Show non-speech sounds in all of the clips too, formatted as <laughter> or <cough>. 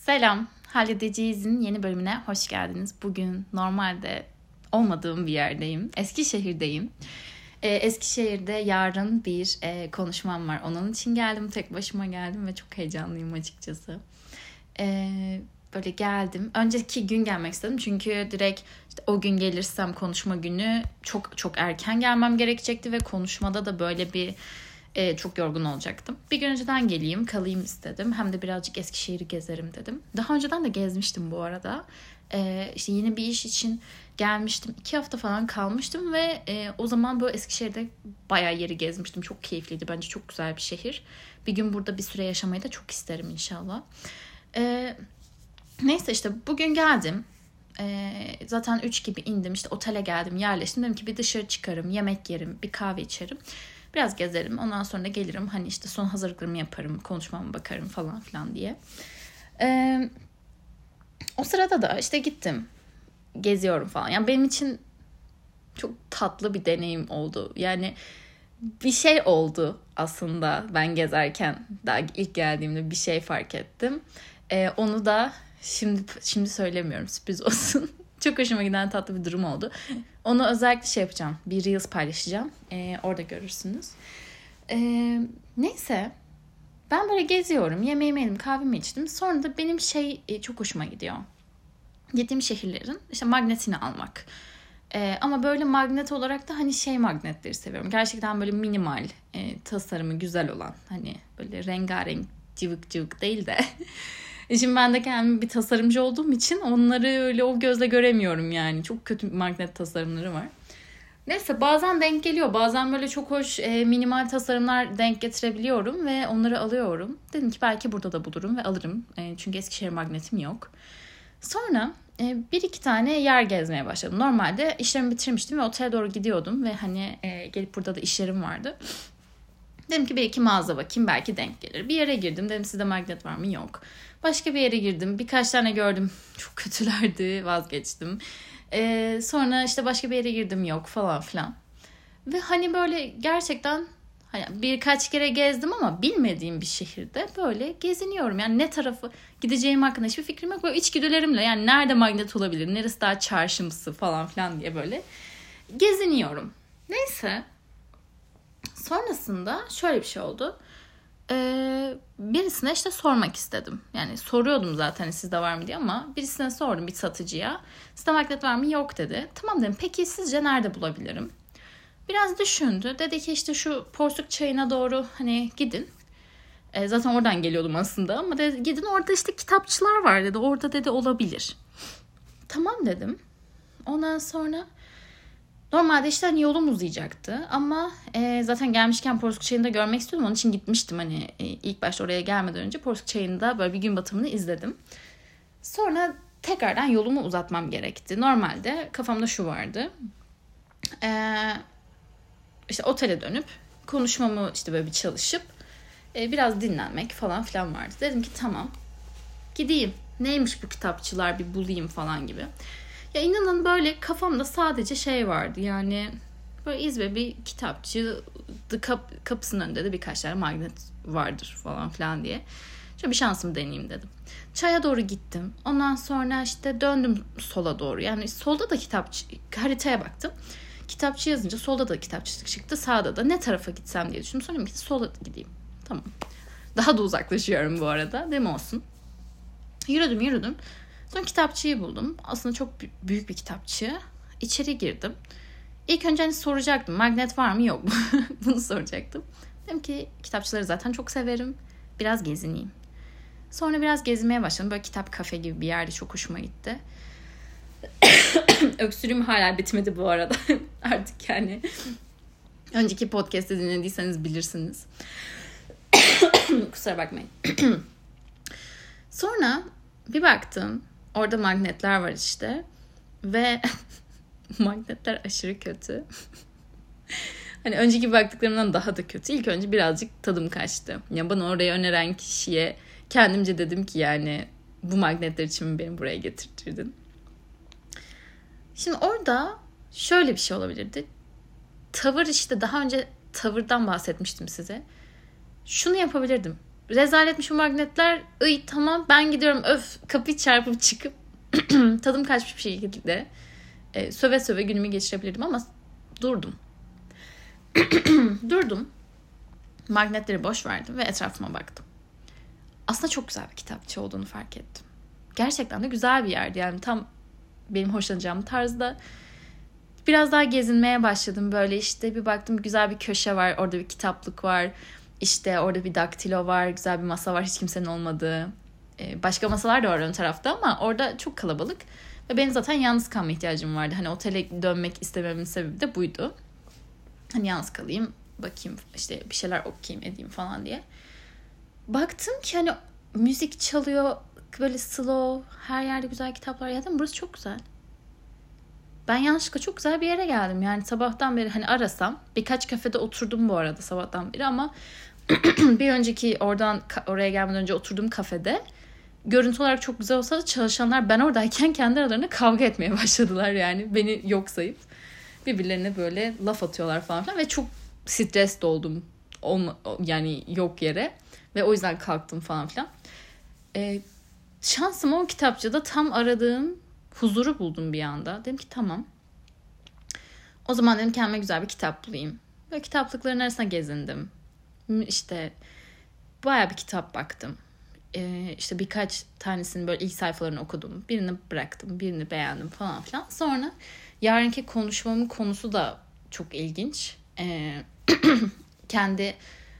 Selam. Halledeceğiz'in yeni bölümüne hoş geldiniz. Bugün normalde olmadığım bir yerdeyim. Eskişehir'deyim. Ee, Eskişehir'de yarın bir e, konuşmam var. Onun için geldim. Tek başıma geldim ve çok heyecanlıyım açıkçası. Ee, böyle geldim. Önceki gün gelmek istedim. Çünkü direkt işte o gün gelirsem konuşma günü çok çok erken gelmem gerekecekti ve konuşmada da böyle bir e, çok yorgun olacaktım. Bir gün önceden geleyim, kalayım istedim. Hem de birazcık Eskişehir'i gezerim dedim. Daha önceden de gezmiştim bu arada. E, işte yeni bir iş için gelmiştim. iki hafta falan kalmıştım ve e, o zaman böyle Eskişehir'de bayağı yeri gezmiştim. Çok keyifliydi. Bence çok güzel bir şehir. Bir gün burada bir süre yaşamayı da çok isterim inşallah. E, neyse işte bugün geldim. E, zaten 3 gibi indim. İşte otele geldim, yerleştim. Dedim ki bir dışarı çıkarım, yemek yerim, bir kahve içerim. Biraz gezerim. Ondan sonra gelirim. Hani işte son hazırlıklarımı yaparım. Konuşmama bakarım falan filan diye. Ee, o sırada da işte gittim. Geziyorum falan. Yani benim için çok tatlı bir deneyim oldu. Yani bir şey oldu aslında ben gezerken. Daha ilk geldiğimde bir şey fark ettim. Ee, onu da şimdi şimdi söylemiyorum sürpriz olsun. Çok hoşuma giden tatlı bir durum oldu. Onu özellikle şey yapacağım. Bir Reels paylaşacağım. Ee, orada görürsünüz. Ee, neyse. Ben böyle geziyorum. Yemeğimi yedim, kahvemi içtim. Sonra da benim şey e, çok hoşuma gidiyor. Gittiğim şehirlerin işte magnetini almak. Ee, ama böyle magnet olarak da hani şey magnetleri seviyorum. Gerçekten böyle minimal, e, tasarımı güzel olan. Hani böyle rengarenk, cıvık cıvık değil de <laughs> şimdi ben de kendim bir tasarımcı olduğum için onları öyle o gözle göremiyorum yani. Çok kötü magnet tasarımları var. Neyse bazen denk geliyor. Bazen böyle çok hoş e, minimal tasarımlar denk getirebiliyorum ve onları alıyorum. Dedim ki belki burada da bulurum ve alırım. E, çünkü Eskişehir magnetim yok. Sonra e, bir iki tane yer gezmeye başladım. Normalde işlerimi bitirmiştim ve otele doğru gidiyordum ve hani e, gelip burada da işlerim vardı. Dedim ki belki mağaza bakayım belki denk gelir. Bir yere girdim dedim sizde magnet var mı? Yok. Başka bir yere girdim. Birkaç tane gördüm. <laughs> Çok kötülerdi. Vazgeçtim. Ee, sonra işte başka bir yere girdim. Yok falan filan. Ve hani böyle gerçekten hani birkaç kere gezdim ama bilmediğim bir şehirde böyle geziniyorum. Yani ne tarafı gideceğim hakkında hiçbir fikrim yok. Böyle içgüdülerimle yani nerede magnet olabilir, neresi daha çarşımsı falan filan diye böyle geziniyorum. Neyse. Sonrasında şöyle bir şey oldu e, birisine işte sormak istedim. Yani soruyordum zaten sizde var mı diye ama birisine sordum bir satıcıya. Sizde magnet var mı? Yok dedi. Tamam dedim. Peki sizce nerede bulabilirim? Biraz düşündü. Dedi ki işte şu porsuk çayına doğru hani gidin. E, zaten oradan geliyordum aslında ama dedi, gidin orada işte kitapçılar var dedi. Orada dedi olabilir. Tamam dedim. Ondan sonra Normalde işte hani yolum uzayacaktı ama e, zaten gelmişken Porsuk Çayı'nı da görmek istiyordum. Onun için gitmiştim hani e, ilk başta oraya gelmeden önce Porsuk Çayı'nda böyle bir gün batımını izledim. Sonra tekrardan yolumu uzatmam gerekti. Normalde kafamda şu vardı. E, işte otele dönüp konuşmamı işte böyle bir çalışıp e, biraz dinlenmek falan filan vardı. Dedim ki tamam gideyim. Neymiş bu kitapçılar bir bulayım falan gibi. Ya inanın böyle kafamda sadece şey vardı yani böyle izbe bir kitapçı kap, kapısının önünde de birkaç tane magnet vardır falan filan diye. Şöyle bir şansımı deneyeyim dedim. Çaya doğru gittim. Ondan sonra işte döndüm sola doğru. Yani solda da kitapçı, haritaya baktım. Kitapçı yazınca solda da kitapçı çıktı. Sağda da ne tarafa gitsem diye düşündüm. Sonra ki sola gideyim. Tamam. Daha da uzaklaşıyorum bu arada. Değil mi olsun? Yürüdüm yürüdüm. Sonra kitapçıyı buldum. Aslında çok büyük bir kitapçı. İçeri girdim. İlk önce hani soracaktım. Magnet var mı yok mu? <laughs> Bunu soracaktım. Dedim ki kitapçıları zaten çok severim. Biraz gezineyim. Sonra biraz gezmeye başladım. Böyle kitap kafe gibi bir yerde çok hoşuma gitti. <coughs> Öksürüğüm hala bitmedi bu arada. <laughs> Artık yani önceki podcast'te dinlediyseniz bilirsiniz. <coughs> Kusura bakmayın. <coughs> Sonra bir baktım Orada magnetler var işte. Ve <laughs> magnetler aşırı kötü. <laughs> hani önceki baktıklarımdan daha da kötü. İlk önce birazcık tadım kaçtı. Ya bana orayı öneren kişiye kendimce dedim ki yani bu magnetler için mi beni buraya getirtirdin? Şimdi orada şöyle bir şey olabilirdi. Tavır işte daha önce tavırdan bahsetmiştim size. Şunu yapabilirdim. Rezaletmiş bu magnetler. Iy tamam ben gidiyorum öf kapıyı çarpıp çıkıp <clears throat> tadım kaçmış bir şekilde e, söve söve günümü geçirebilirdim ama durdum. <clears throat> durdum. Magnetleri boş verdim ve etrafıma baktım. Aslında çok güzel bir kitapçı olduğunu fark ettim. Gerçekten de güzel bir yerdi. Yani tam benim hoşlanacağım tarzda. Biraz daha gezinmeye başladım. Böyle işte bir baktım güzel bir köşe var. Orada bir kitaplık var. İşte orada bir daktilo var. Güzel bir masa var. Hiç kimsenin olmadığı. Ee, başka masalar da var ön tarafta ama orada çok kalabalık. Ve benim zaten yalnız kalma ihtiyacım vardı. Hani otele dönmek istememin sebebi de buydu. Hani yalnız kalayım, bakayım işte bir şeyler okuyayım edeyim falan diye. Baktım ki hani müzik çalıyor böyle slow her yerde güzel kitaplar ya burası çok güzel. Ben yanlışlıkla çok güzel bir yere geldim. Yani sabahtan beri hani arasam birkaç kafede oturdum bu arada sabahtan beri ama <clears throat> bir önceki oradan oraya gelmeden önce oturduğum kafede görüntü olarak çok güzel olsa da çalışanlar ben oradayken kendi aralarında kavga etmeye <laughs> başladılar yani beni yok sayıp birbirlerine böyle laf atıyorlar falan filan ve çok stres oldum on, yani yok yere ve o yüzden kalktım falan filan. Ee, şansım o kitapçıda tam aradığım huzuru buldum bir anda. Dedim ki tamam. O zaman dedim kendime güzel bir kitap bulayım. Ve kitaplıkların arasına gezindim. İşte baya bir kitap baktım. Ee, işte birkaç tanesinin böyle ilk sayfalarını okudum. Birini bıraktım, birini beğendim falan filan. Sonra yarınki konuşmamın konusu da çok ilginç. Ee, <clears throat> kendi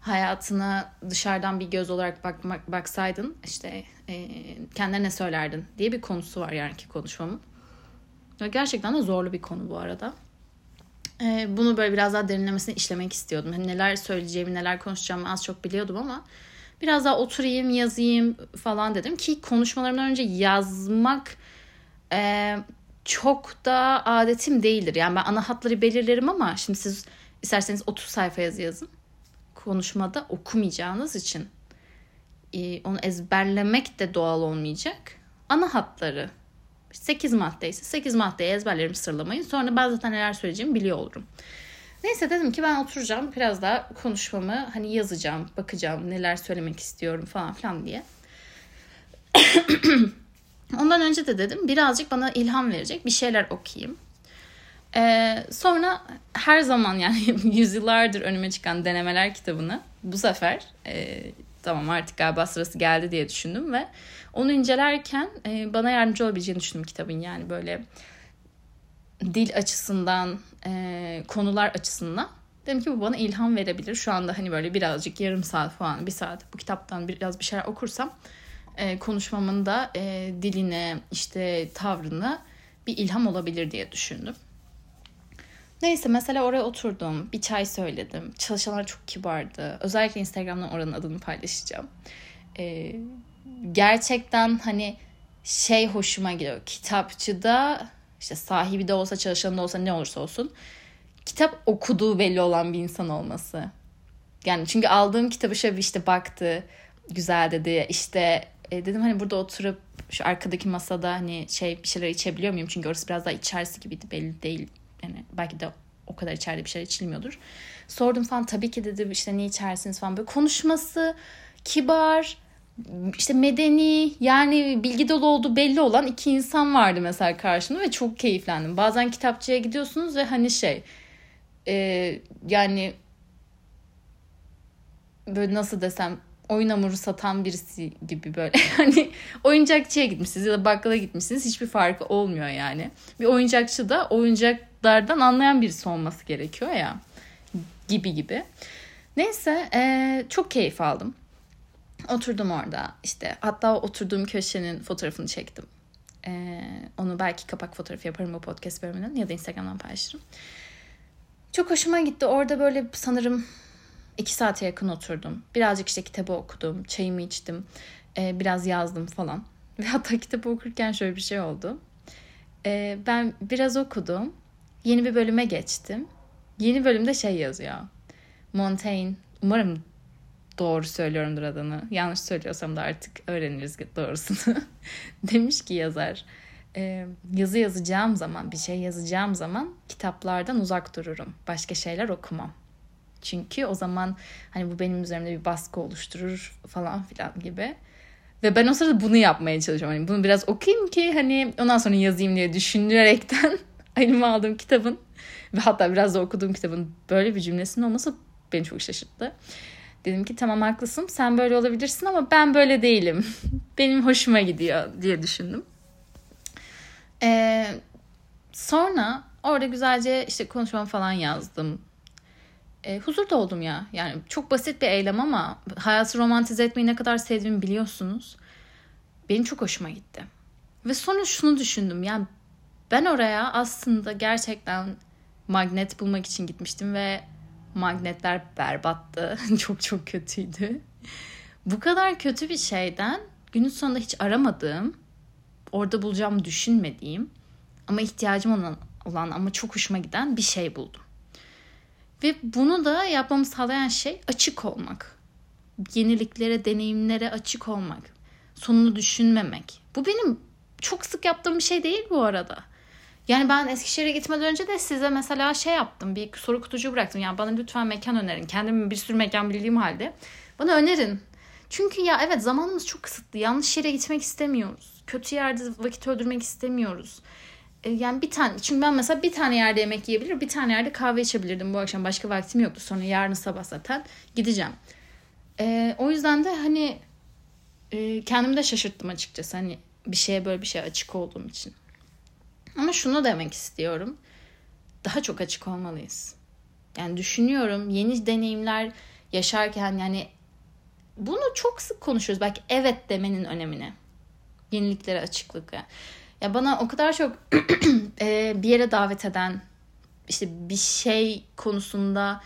hayatına dışarıdan bir göz olarak bakmak baksaydın işte e, kendine ne söylerdin diye bir konusu var yarınki konuşmamın. Gerçekten de zorlu bir konu bu arada. E, bunu böyle biraz daha derinlemesine işlemek istiyordum. Hani neler söyleyeceğimi, neler konuşacağımı az çok biliyordum ama biraz daha oturayım, yazayım falan dedim ki konuşmalarımdan önce yazmak e, çok da adetim değildir. Yani ben ana hatları belirlerim ama şimdi siz isterseniz 30 sayfa yazı yazın konuşmada okumayacağınız için e, onu ezberlemek de doğal olmayacak. Ana hatları 8 madde ise 8 maddeyi ezberlerim sıralamayı. Sonra ben zaten neler söyleyeceğimi biliyor olurum. Neyse dedim ki ben oturacağım biraz daha konuşmamı hani yazacağım, bakacağım neler söylemek istiyorum falan filan diye. <coughs> Ondan önce de dedim birazcık bana ilham verecek bir şeyler okuyayım. Ee, sonra her zaman yani <laughs> yüzyıllardır önüme çıkan denemeler kitabını bu sefer e, tamam artık galiba sırası geldi diye düşündüm ve onu incelerken e, bana yardımcı olabileceğini düşündüm kitabın. Yani böyle dil açısından e, konular açısından. Dedim ki bu bana ilham verebilir. Şu anda hani böyle birazcık yarım saat falan bir saat bu kitaptan biraz bir şeyler okursam e, konuşmamın da e, diline işte tavrına bir ilham olabilir diye düşündüm. Neyse mesela oraya oturdum. Bir çay söyledim. Çalışanlar çok kibardı. Özellikle Instagram'dan oranın adını paylaşacağım. Ee, gerçekten hani şey hoşuma gidiyor. Kitapçıda işte sahibi de olsa çalışanı da olsa ne olursa olsun kitap okuduğu belli olan bir insan olması. Yani çünkü aldığım kitabı şöyle işte baktı. Güzel dedi. İşte e, dedim hani burada oturup şu arkadaki masada hani şey bir şeyler içebiliyor muyum? Çünkü orası biraz daha içerisi gibiydi belli değil yani belki de o kadar içeride bir şey içilmiyordur. Sordum falan tabii ki dedi işte ne içersiniz falan böyle konuşması kibar işte medeni yani bilgi dolu olduğu belli olan iki insan vardı mesela karşımda ve çok keyiflendim. Bazen kitapçıya gidiyorsunuz ve hani şey e, yani böyle nasıl desem oyun hamuru satan birisi gibi böyle <laughs> hani oyuncakçıya gitmişsiniz ya da bakkala gitmişsiniz hiçbir farkı olmuyor yani. Bir oyuncakçı da oyuncaklardan anlayan birisi olması gerekiyor ya gibi gibi. Neyse e, çok keyif aldım. Oturdum orada işte hatta oturduğum köşenin fotoğrafını çektim. E, onu belki kapak fotoğrafı yaparım bu podcast bölümünün ya da Instagram'dan paylaşırım. Çok hoşuma gitti. Orada böyle sanırım iki saate yakın oturdum. Birazcık işte kitabı okudum, çayımı içtim, e, biraz yazdım falan. <laughs> Ve hatta kitabı okurken şöyle bir şey oldu. E, ben biraz okudum, yeni bir bölüme geçtim. Yeni bölümde şey yazıyor. Montaigne, umarım doğru söylüyorumdur adını. Yanlış söylüyorsam da artık öğreniriz doğrusunu. <laughs> Demiş ki yazar, e, yazı yazacağım zaman, bir şey yazacağım zaman kitaplardan uzak dururum. Başka şeyler okumam. Çünkü o zaman hani bu benim üzerimde bir baskı oluşturur falan filan gibi. Ve ben o sırada bunu yapmaya çalışıyorum. Hani bunu biraz okuyayım ki hani ondan sonra yazayım diye düşünerekten <laughs> elime aldığım kitabın ve hatta biraz da okuduğum kitabın böyle bir cümlesinin olması beni çok şaşırttı. Dedim ki tamam haklısın sen böyle olabilirsin ama ben böyle değilim. <laughs> Benim hoşuma gidiyor diye düşündüm. Ee, sonra orada güzelce işte konuşmamı falan yazdım. E, huzur da oldum ya. Yani çok basit bir eylem ama hayatı romantize etmeyi ne kadar sevdiğimi biliyorsunuz. Benim çok hoşuma gitti. Ve sonra şunu düşündüm. Yani ben oraya aslında gerçekten magnet bulmak için gitmiştim ve magnetler berbattı. <laughs> çok çok kötüydü. Bu kadar kötü bir şeyden günün sonunda hiç aramadığım, orada bulacağımı düşünmediğim ama ihtiyacım olan, olan ama çok hoşuma giden bir şey buldum. Ve bunu da yapmamı sağlayan şey açık olmak. Yeniliklere, deneyimlere açık olmak. Sonunu düşünmemek. Bu benim çok sık yaptığım bir şey değil bu arada. Yani ben Eskişehir'e gitmeden önce de size mesela şey yaptım. Bir soru kutucuğu bıraktım. Yani bana lütfen mekan önerin. Kendim bir sürü mekan bildiğim halde. Bana önerin. Çünkü ya evet zamanımız çok kısıtlı. Yanlış yere gitmek istemiyoruz. Kötü yerde vakit öldürmek istemiyoruz. E, yani bir tane çünkü ben mesela bir tane yerde yemek yiyebilir bir tane yerde kahve içebilirdim bu akşam başka vaktim yoktu sonra yarın sabah zaten gideceğim ee, o yüzden de hani e, kendimi de şaşırttım açıkçası hani bir şeye böyle bir şey açık olduğum için ama şunu demek istiyorum. Daha çok açık olmalıyız. Yani düşünüyorum yeni deneyimler yaşarken yani bunu çok sık konuşuyoruz. Belki evet demenin önemini yeniliklere açıklık ya bana o kadar çok <clears throat> e, bir yere davet eden işte bir şey konusunda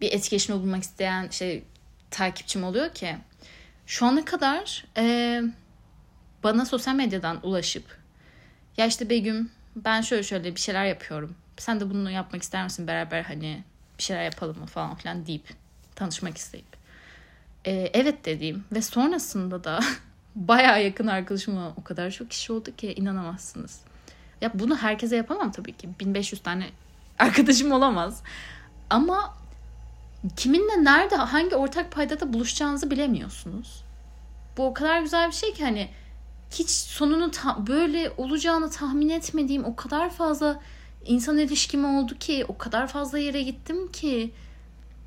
bir etkileşimde bulunmak isteyen şey takipçim oluyor ki şu ana kadar e, bana sosyal medyadan ulaşıp ya işte Begüm ben şöyle şöyle bir şeyler yapıyorum. Sen de bunu yapmak ister misin beraber hani bir şeyler yapalım mı falan filan deyip tanışmak isteyip. E, evet dediğim ve sonrasında da <laughs> Baya yakın arkadaşım o kadar çok kişi oldu ki inanamazsınız. Ya bunu herkese yapamam tabii ki. 1500 tane <laughs> arkadaşım olamaz. Ama kiminle nerede hangi ortak paydada buluşacağınızı bilemiyorsunuz. Bu o kadar güzel bir şey ki hani hiç sonunu ta- böyle olacağını tahmin etmediğim o kadar fazla insan ilişkim oldu ki o kadar fazla yere gittim ki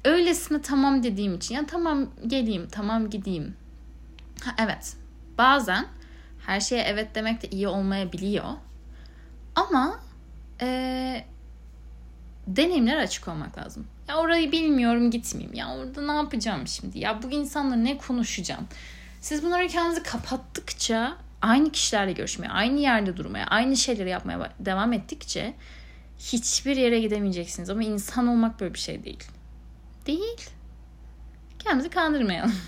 öylesine tamam dediğim için yani tamam geleyim tamam gideyim ha, evet bazen her şeye evet demek de iyi olmayabiliyor. Ama e, deneyimler açık olmak lazım. Ya orayı bilmiyorum gitmeyeyim. Ya orada ne yapacağım şimdi? Ya bu insanla ne konuşacağım? Siz bunları kendinizi kapattıkça aynı kişilerle görüşmeye, aynı yerde durmaya, aynı şeyleri yapmaya devam ettikçe hiçbir yere gidemeyeceksiniz. Ama insan olmak böyle bir şey değil. Değil. Kendimizi kandırmayalım. <laughs>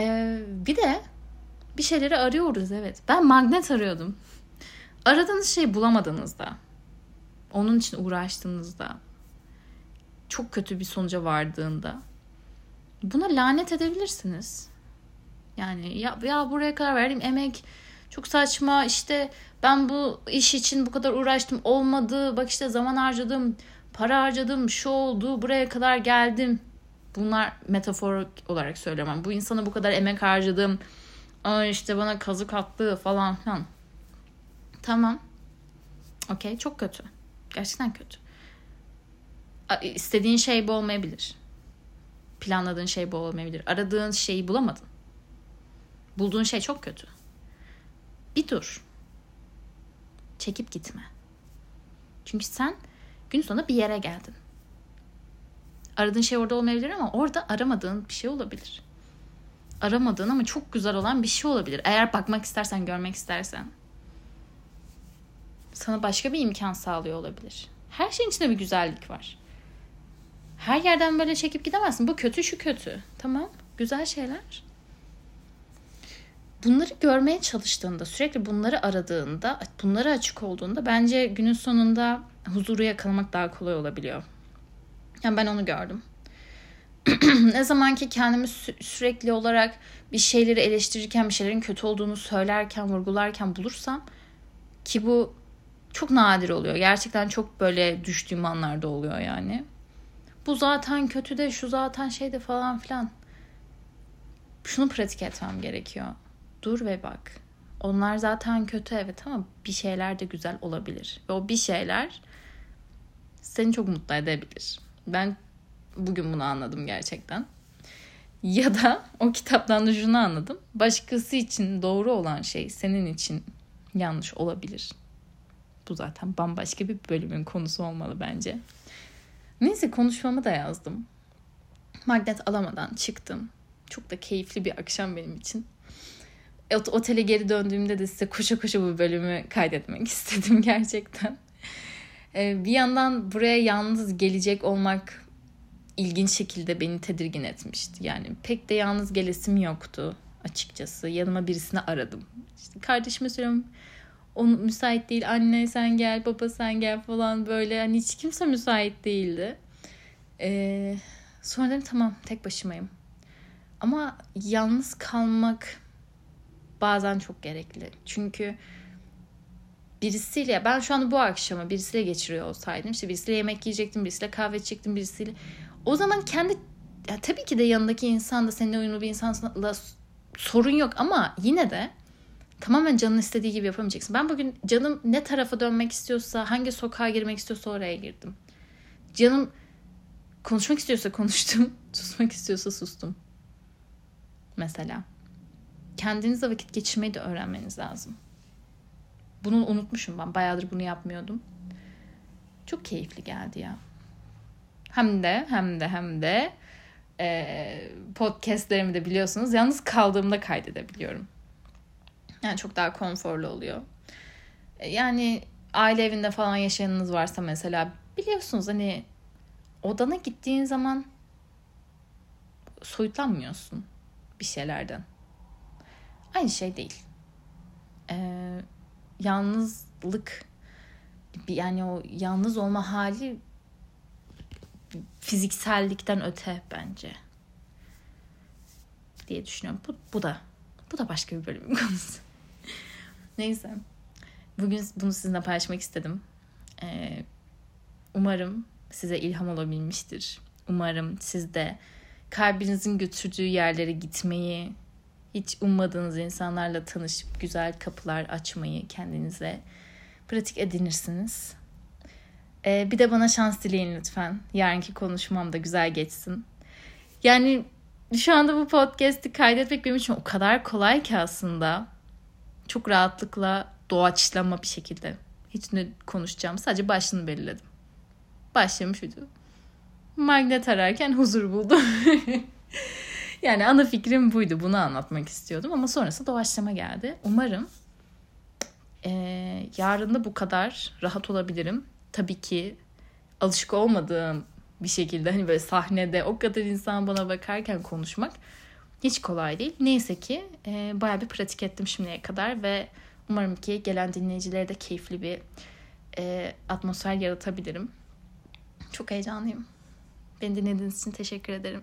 Ee, bir de bir şeyleri arıyoruz evet. Ben magnet arıyordum. Aradığınız şeyi bulamadığınızda, onun için uğraştığınızda, çok kötü bir sonuca vardığında buna lanet edebilirsiniz. Yani ya, ya buraya kadar verdiğim emek çok saçma işte ben bu iş için bu kadar uğraştım olmadı bak işte zaman harcadım para harcadım şu oldu buraya kadar geldim bunlar metafor olarak söylüyorum. bu insana bu kadar emek harcadım. Aa işte bana kazık attı falan filan. Tamam. Okey çok kötü. Gerçekten kötü. İstediğin şey bu olmayabilir. Planladığın şey bu olmayabilir. Aradığın şeyi bulamadın. Bulduğun şey çok kötü. Bir dur. Çekip gitme. Çünkü sen gün sonunda bir yere geldin. Aradığın şey orada olmayabilir ama orada aramadığın bir şey olabilir. Aramadığın ama çok güzel olan bir şey olabilir. Eğer bakmak istersen, görmek istersen. Sana başka bir imkan sağlıyor olabilir. Her şeyin içinde bir güzellik var. Her yerden böyle çekip gidemezsin. Bu kötü, şu kötü. Tamam. Güzel şeyler. Bunları görmeye çalıştığında, sürekli bunları aradığında, bunları açık olduğunda bence günün sonunda huzuru yakalamak daha kolay olabiliyor. Yani ben onu gördüm. <clears throat> ne zaman ki kendimi sü- sürekli olarak bir şeyleri eleştirirken, bir şeylerin kötü olduğunu söylerken, vurgularken bulursam ki bu çok nadir oluyor. Gerçekten çok böyle düştüğüm anlarda oluyor yani. bu zaten kötü de şu zaten şey de falan filan. Şunu pratik etmem gerekiyor. Dur ve bak. Onlar zaten kötü evet ama bir şeyler de güzel olabilir. Ve o bir şeyler seni çok mutlu edebilir. Ben bugün bunu anladım gerçekten. Ya da o kitaptan da şunu anladım. Başkası için doğru olan şey senin için yanlış olabilir. Bu zaten bambaşka bir bölümün konusu olmalı bence. Neyse konuşmamı da yazdım. Magnet alamadan çıktım. Çok da keyifli bir akşam benim için. Otele geri döndüğümde de size koşa koşa bu bölümü kaydetmek <laughs> istedim gerçekten. Ee, bir yandan buraya yalnız gelecek olmak ilginç şekilde beni tedirgin etmişti. Yani pek de yalnız gelesim yoktu açıkçası. Yanıma birisini aradım. İşte kardeşime söylüyorum o müsait değil anne sen gel baba sen gel falan böyle hani hiç kimse müsait değildi. Ee, sonra dedim tamam tek başımayım. Ama yalnız kalmak bazen çok gerekli. Çünkü birisiyle ben şu anda bu akşamı birisiyle geçiriyor olsaydım işte birisiyle yemek yiyecektim birisiyle kahve içecektim birisiyle o zaman kendi ya tabii ki de yanındaki insan da seninle uyumlu bir insanla sorun yok ama yine de tamamen canın istediği gibi yapamayacaksın. Ben bugün canım ne tarafa dönmek istiyorsa, hangi sokağa girmek istiyorsa oraya girdim. Canım konuşmak istiyorsa konuştum, <laughs> susmak istiyorsa sustum. Mesela. Kendinizle vakit geçirmeyi de öğrenmeniz lazım. Bunu unutmuşum ben. Bayağıdır bunu yapmıyordum. Çok keyifli geldi ya. Hem de hem de hem de e, podcastlerimi de biliyorsunuz yalnız kaldığımda kaydedebiliyorum. Yani çok daha konforlu oluyor. Yani aile evinde falan yaşayanınız varsa mesela biliyorsunuz hani odana gittiğin zaman soyutlanmıyorsun bir şeylerden. Aynı şey değil. Ee, yalnızlık yani o yalnız olma hali fiziksellikten öte bence diye düşünüyorum. Bu, bu da bu da başka bir bölümün <laughs> konusu. Neyse. Bugün bunu sizinle paylaşmak istedim. Ee, umarım size ilham olabilmiştir. Umarım siz de kalbinizin götürdüğü yerlere gitmeyi, hiç ummadığınız insanlarla tanışıp güzel kapılar açmayı kendinize pratik edinirsiniz. Ee, bir de bana şans dileyin lütfen. Yarınki konuşmam da güzel geçsin. Yani şu anda bu podcast'i kaydetmek benim için o kadar kolay ki aslında. Çok rahatlıkla doğaçlama bir şekilde. Hiç ne konuşacağım. Sadece başlığını belirledim. Başlamış video. Magnet ararken huzur buldum. <laughs> yani ana fikrim buydu. Bunu anlatmak istiyordum. Ama sonrası doğaçlama geldi. Umarım e, yarın da bu kadar rahat olabilirim tabii ki alışık olmadığım bir şekilde hani böyle sahnede o kadar insan bana bakarken konuşmak hiç kolay değil. Neyse ki e, bayağı bir pratik ettim şimdiye kadar ve umarım ki gelen dinleyicilere de keyifli bir e, atmosfer yaratabilirim. Çok heyecanlıyım. Beni dinlediğiniz için teşekkür ederim.